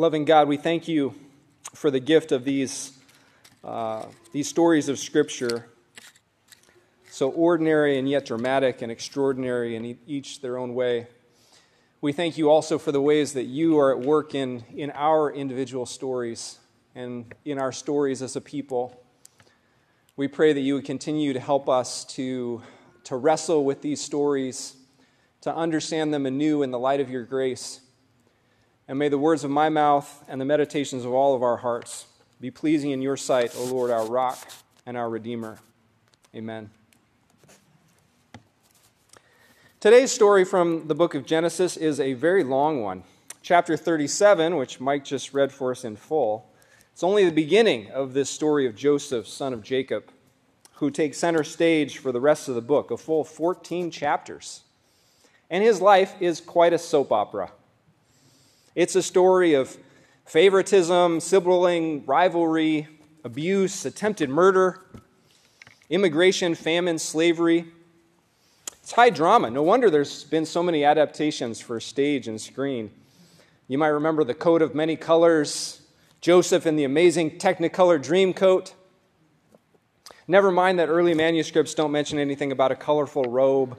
Loving God, we thank you for the gift of these, uh, these stories of Scripture, so ordinary and yet dramatic and extraordinary in each their own way. We thank you also for the ways that you are at work in, in our individual stories and in our stories as a people. We pray that you would continue to help us to, to wrestle with these stories, to understand them anew in the light of your grace. And may the words of my mouth and the meditations of all of our hearts be pleasing in your sight, O Lord, our rock and our Redeemer. Amen. Today's story from the book of Genesis is a very long one. Chapter 37, which Mike just read for us in full, it's only the beginning of this story of Joseph, son of Jacob, who takes center stage for the rest of the book, a full 14 chapters. And his life is quite a soap opera. It's a story of favoritism, sibling rivalry, abuse, attempted murder, immigration, famine, slavery it's high drama. No wonder there's been so many adaptations for stage and screen. You might remember The Coat of Many Colors, Joseph in the amazing Technicolor Dreamcoat. Never mind that early manuscripts don't mention anything about a colorful robe.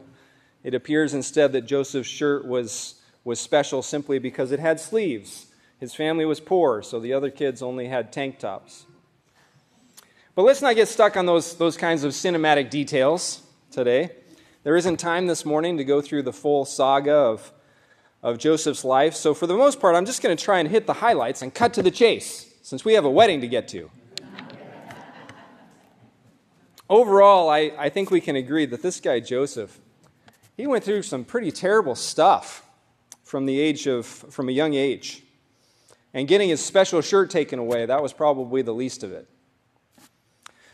It appears instead that Joseph's shirt was, was special simply because it had sleeves. His family was poor, so the other kids only had tank tops. But let's not get stuck on those, those kinds of cinematic details today. There isn't time this morning to go through the full saga of, of Joseph's life, so for the most part, I'm just going to try and hit the highlights and cut to the chase, since we have a wedding to get to. Overall, I, I think we can agree that this guy, Joseph, he went through some pretty terrible stuff from the age of from a young age. And getting his special shirt taken away, that was probably the least of it.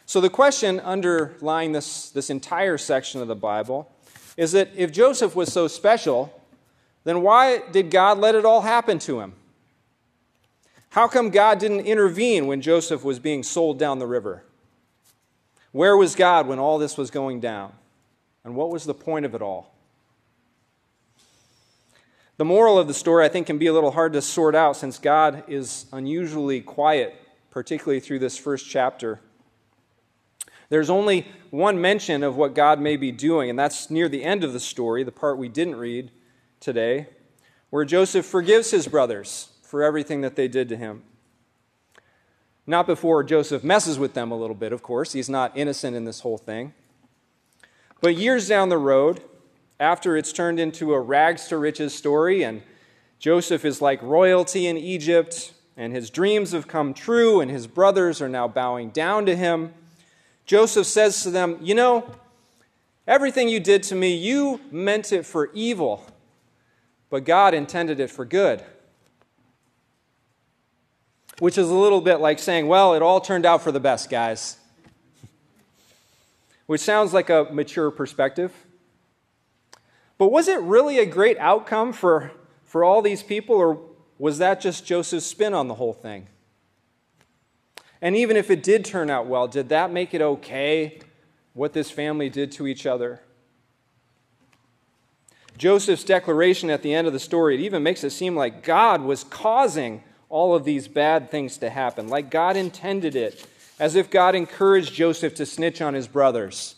So, the question underlying this, this entire section of the Bible is that if Joseph was so special, then why did God let it all happen to him? How come God didn't intervene when Joseph was being sold down the river? Where was God when all this was going down? And what was the point of it all? The moral of the story, I think, can be a little hard to sort out since God is unusually quiet, particularly through this first chapter. There's only one mention of what God may be doing, and that's near the end of the story, the part we didn't read today, where Joseph forgives his brothers for everything that they did to him. Not before Joseph messes with them a little bit, of course. He's not innocent in this whole thing. But years down the road, after it's turned into a rags to riches story, and Joseph is like royalty in Egypt, and his dreams have come true, and his brothers are now bowing down to him. Joseph says to them, You know, everything you did to me, you meant it for evil, but God intended it for good. Which is a little bit like saying, Well, it all turned out for the best, guys. Which sounds like a mature perspective. But was it really a great outcome for, for all these people, or was that just Joseph's spin on the whole thing? And even if it did turn out well, did that make it okay what this family did to each other? Joseph's declaration at the end of the story, it even makes it seem like God was causing all of these bad things to happen, like God intended it, as if God encouraged Joseph to snitch on his brothers,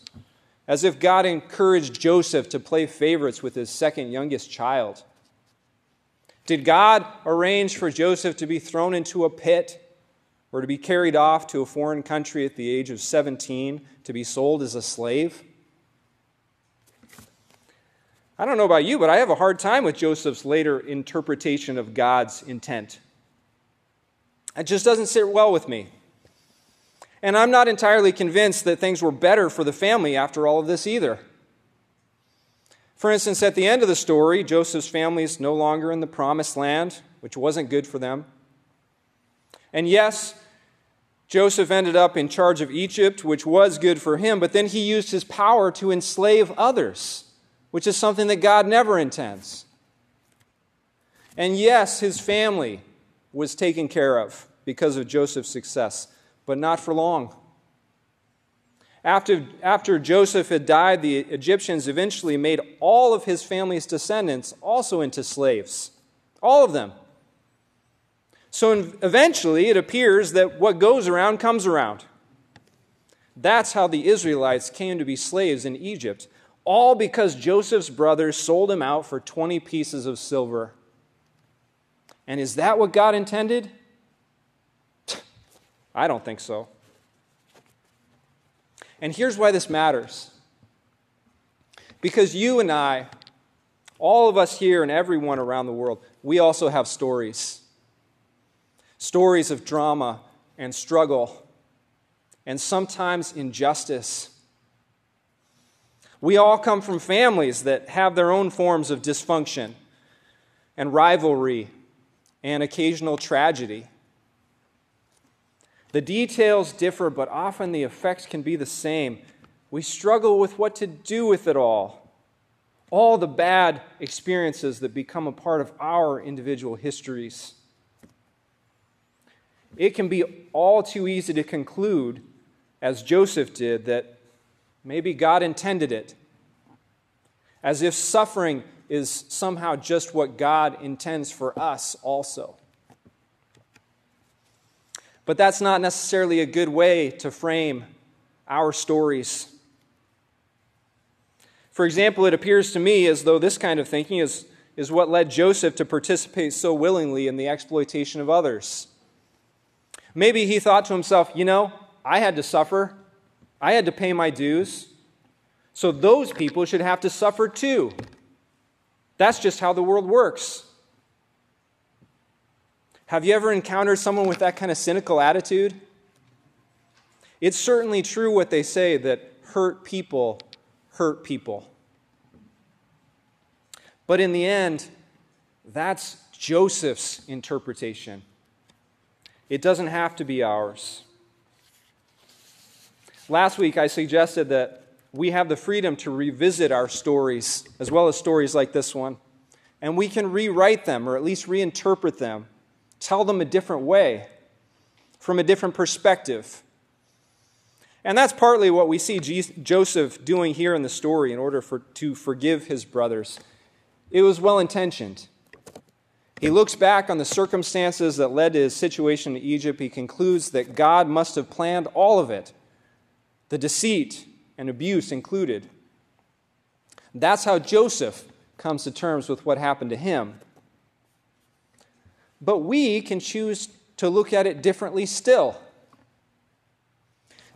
as if God encouraged Joseph to play favorites with his second youngest child. Did God arrange for Joseph to be thrown into a pit or to be carried off to a foreign country at the age of 17 to be sold as a slave. I don't know about you, but I have a hard time with Joseph's later interpretation of God's intent. It just doesn't sit well with me. And I'm not entirely convinced that things were better for the family after all of this either. For instance, at the end of the story, Joseph's family is no longer in the promised land, which wasn't good for them. And yes, Joseph ended up in charge of Egypt, which was good for him, but then he used his power to enslave others, which is something that God never intends. And yes, his family was taken care of because of Joseph's success, but not for long. After, after Joseph had died, the Egyptians eventually made all of his family's descendants also into slaves. All of them. So eventually, it appears that what goes around comes around. That's how the Israelites came to be slaves in Egypt, all because Joseph's brothers sold him out for 20 pieces of silver. And is that what God intended? I don't think so. And here's why this matters. Because you and I, all of us here and everyone around the world, we also have stories. Stories of drama and struggle and sometimes injustice. We all come from families that have their own forms of dysfunction and rivalry and occasional tragedy. The details differ, but often the effects can be the same. We struggle with what to do with it all. All the bad experiences that become a part of our individual histories. It can be all too easy to conclude, as Joseph did, that maybe God intended it, as if suffering is somehow just what God intends for us also. But that's not necessarily a good way to frame our stories. For example, it appears to me as though this kind of thinking is, is what led Joseph to participate so willingly in the exploitation of others. Maybe he thought to himself, you know, I had to suffer, I had to pay my dues, so those people should have to suffer too. That's just how the world works. Have you ever encountered someone with that kind of cynical attitude? It's certainly true what they say that hurt people hurt people. But in the end, that's Joseph's interpretation. It doesn't have to be ours. Last week, I suggested that we have the freedom to revisit our stories, as well as stories like this one, and we can rewrite them or at least reinterpret them tell them a different way, from a different perspective. And that's partly what we see Joseph doing here in the story in order for, to forgive his brothers. It was well intentioned. He looks back on the circumstances that led to his situation in Egypt. He concludes that God must have planned all of it, the deceit and abuse included. That's how Joseph comes to terms with what happened to him. But we can choose to look at it differently still.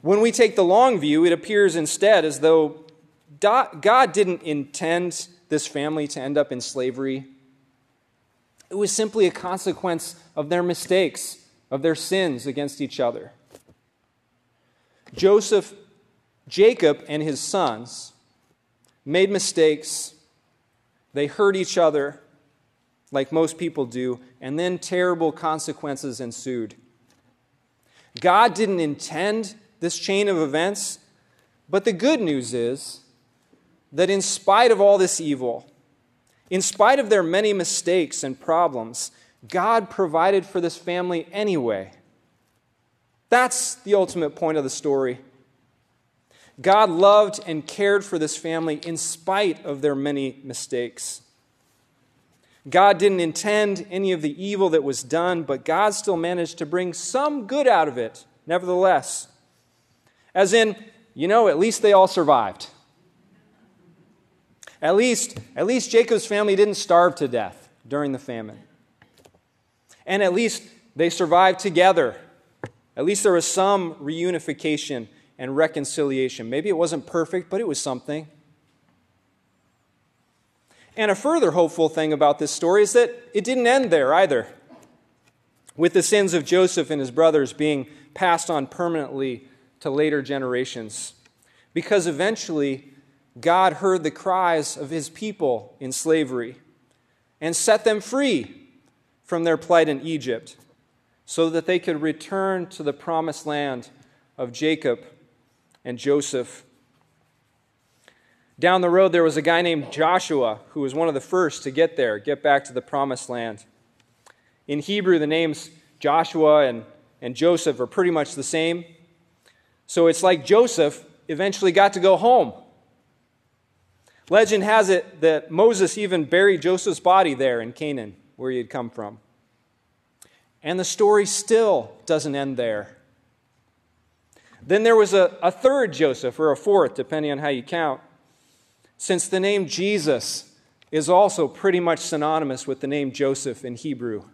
When we take the long view, it appears instead as though God didn't intend this family to end up in slavery. It was simply a consequence of their mistakes, of their sins against each other. Joseph, Jacob, and his sons made mistakes. They hurt each other like most people do, and then terrible consequences ensued. God didn't intend this chain of events, but the good news is that in spite of all this evil, in spite of their many mistakes and problems, God provided for this family anyway. That's the ultimate point of the story. God loved and cared for this family in spite of their many mistakes. God didn't intend any of the evil that was done, but God still managed to bring some good out of it, nevertheless. As in, you know, at least they all survived. At least, at least Jacob's family didn't starve to death during the famine. And at least they survived together. At least there was some reunification and reconciliation. Maybe it wasn't perfect, but it was something. And a further hopeful thing about this story is that it didn't end there either, with the sins of Joseph and his brothers being passed on permanently to later generations. Because eventually, God heard the cries of his people in slavery and set them free from their plight in Egypt so that they could return to the promised land of Jacob and Joseph down the road, there was a guy named Joshua who was one of the first to get there, get back to the promised land. In Hebrew, the names Joshua and, and Joseph are pretty much the same. So it's like Joseph eventually got to go home. Legend has it that Moses even buried Joseph's body there in Canaan, where he had come from. And the story still doesn't end there. Then there was a, a third Joseph, or a fourth, depending on how you count, since the name Jesus is also pretty much synonymous with the name Joseph in Hebrew.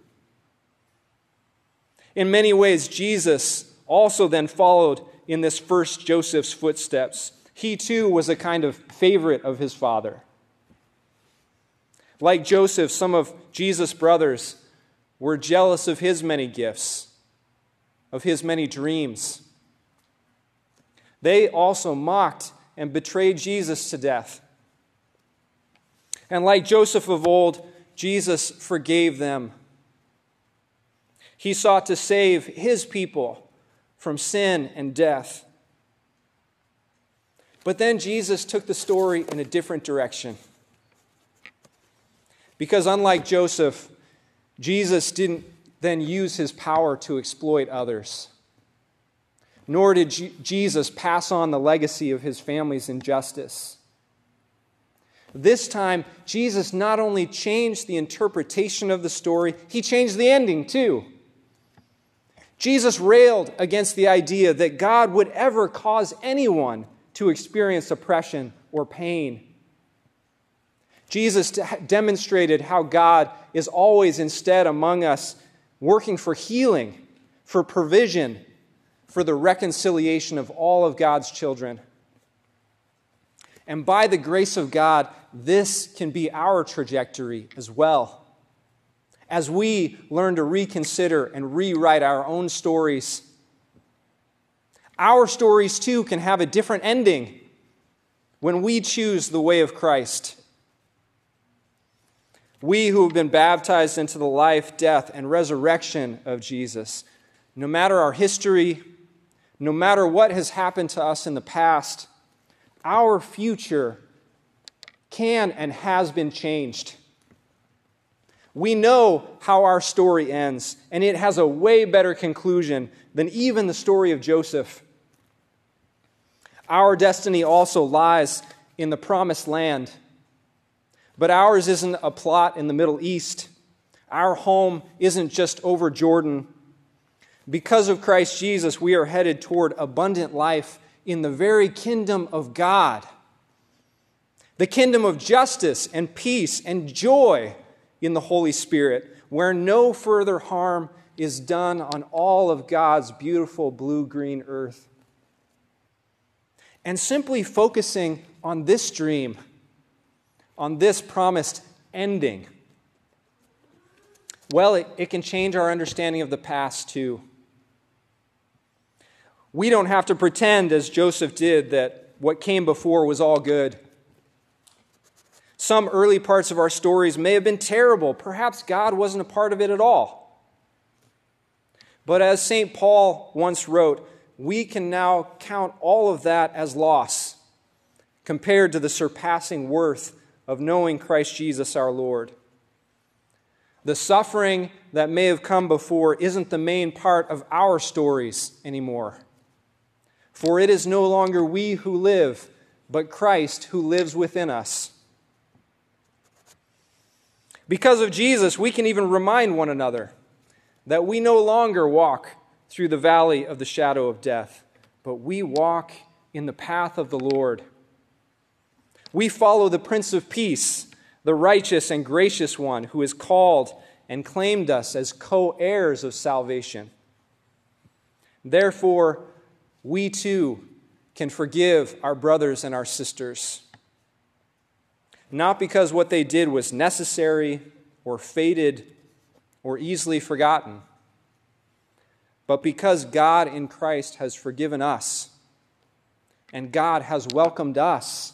In many ways, Jesus also then followed in this first Joseph's footsteps. He too was a kind of favorite of his father. Like Joseph, some of Jesus' brothers were jealous of his many gifts, of his many dreams. They also mocked and betrayed Jesus to death. And like Joseph of old, Jesus forgave them. He sought to save his people from sin and death. But then Jesus took the story in a different direction. Because unlike Joseph, Jesus didn't then use his power to exploit others. Nor did Jesus pass on the legacy of his family's injustice. This time, Jesus not only changed the interpretation of the story, he changed the ending too. Jesus railed against the idea that God would ever cause anyone to experience oppression or pain. Jesus demonstrated how God is always instead among us, working for healing, for provision, for the reconciliation of all of God's children. And by the grace of God, this can be our trajectory as well. As we learn to reconsider and rewrite our own stories, our stories too can have a different ending when we choose the way of Christ. We who have been baptized into the life, death, and resurrection of Jesus, no matter our history, no matter what has happened to us in the past, our future can and has been changed. We know how our story ends, and it has a way better conclusion than even the story of Joseph. Our destiny also lies in the promised land. But ours isn't a plot in the Middle East. Our home isn't just over Jordan. Because of Christ Jesus, we are headed toward abundant life in the very kingdom of God. The kingdom of justice and peace and joy in the Holy Spirit, where no further harm is done on all of God's beautiful blue green earth. And simply focusing on this dream, on this promised ending, well, it, it can change our understanding of the past too. We don't have to pretend, as Joseph did, that what came before was all good. Some early parts of our stories may have been terrible. Perhaps God wasn't a part of it at all. But as St. Paul once wrote, we can now count all of that as loss compared to the surpassing worth of knowing Christ Jesus our Lord. The suffering that may have come before isn't the main part of our stories anymore. For it is no longer we who live, but Christ who lives within us. Because of Jesus, we can even remind one another that we no longer walk through the valley of the shadow of death, but we walk in the path of the Lord. We follow the Prince of Peace, the righteous and gracious one who has called and claimed us as co heirs of salvation. Therefore, we too can forgive our brothers and our sisters. Not because what they did was necessary or fated or easily forgotten, but because God in Christ has forgiven us and God has welcomed us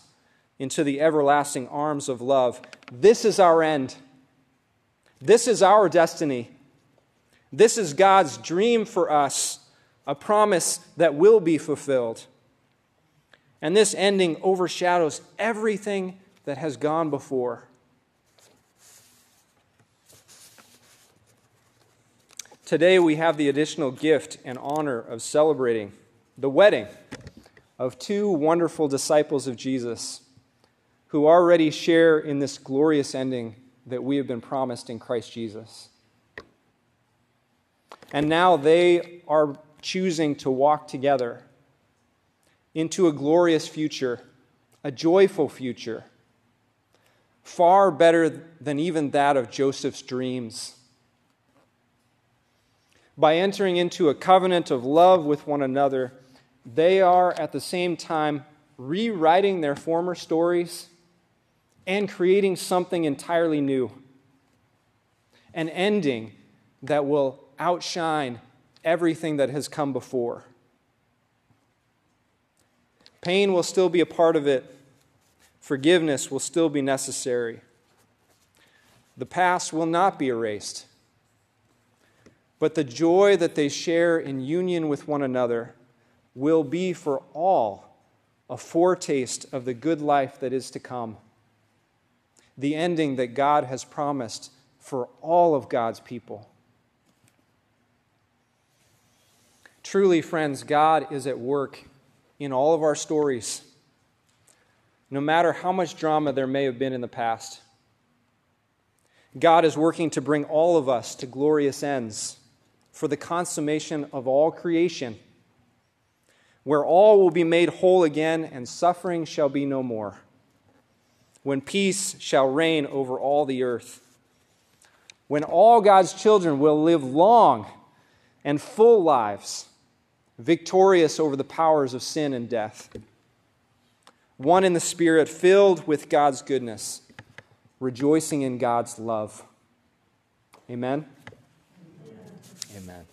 into the everlasting arms of love. This is our end. This is our destiny. This is God's dream for us a promise that will be fulfilled. And this ending overshadows everything that has gone before. Today, we have the additional gift and honor of celebrating the wedding of two wonderful disciples of Jesus who already share in this glorious ending that we have been promised in Christ Jesus. And now they are choosing to walk together into a glorious future, a joyful future, far better than even that of Joseph's dreams. By entering into a covenant of love with one another, they are at the same time rewriting their former stories and creating something entirely new. An ending that will outshine everything that has come before. Pain will still be a part of it, forgiveness will still be necessary. The past will not be erased, but the joy that they share in union with one another will be for all a foretaste of the good life that is to come, the ending that God has promised for all of God's people. Truly, friends, God is at work in all of our stories, no matter how much drama there may have been in the past. God is working to bring all of us to glorious ends for the consummation of all creation where all will be made whole again and suffering shall be no more, when peace shall reign over all the earth, when all God's children will live long and full lives, victorious over the powers of sin and death, one in the Spirit, filled with God's goodness, rejoicing in God's love. Amen. Amen. Amen.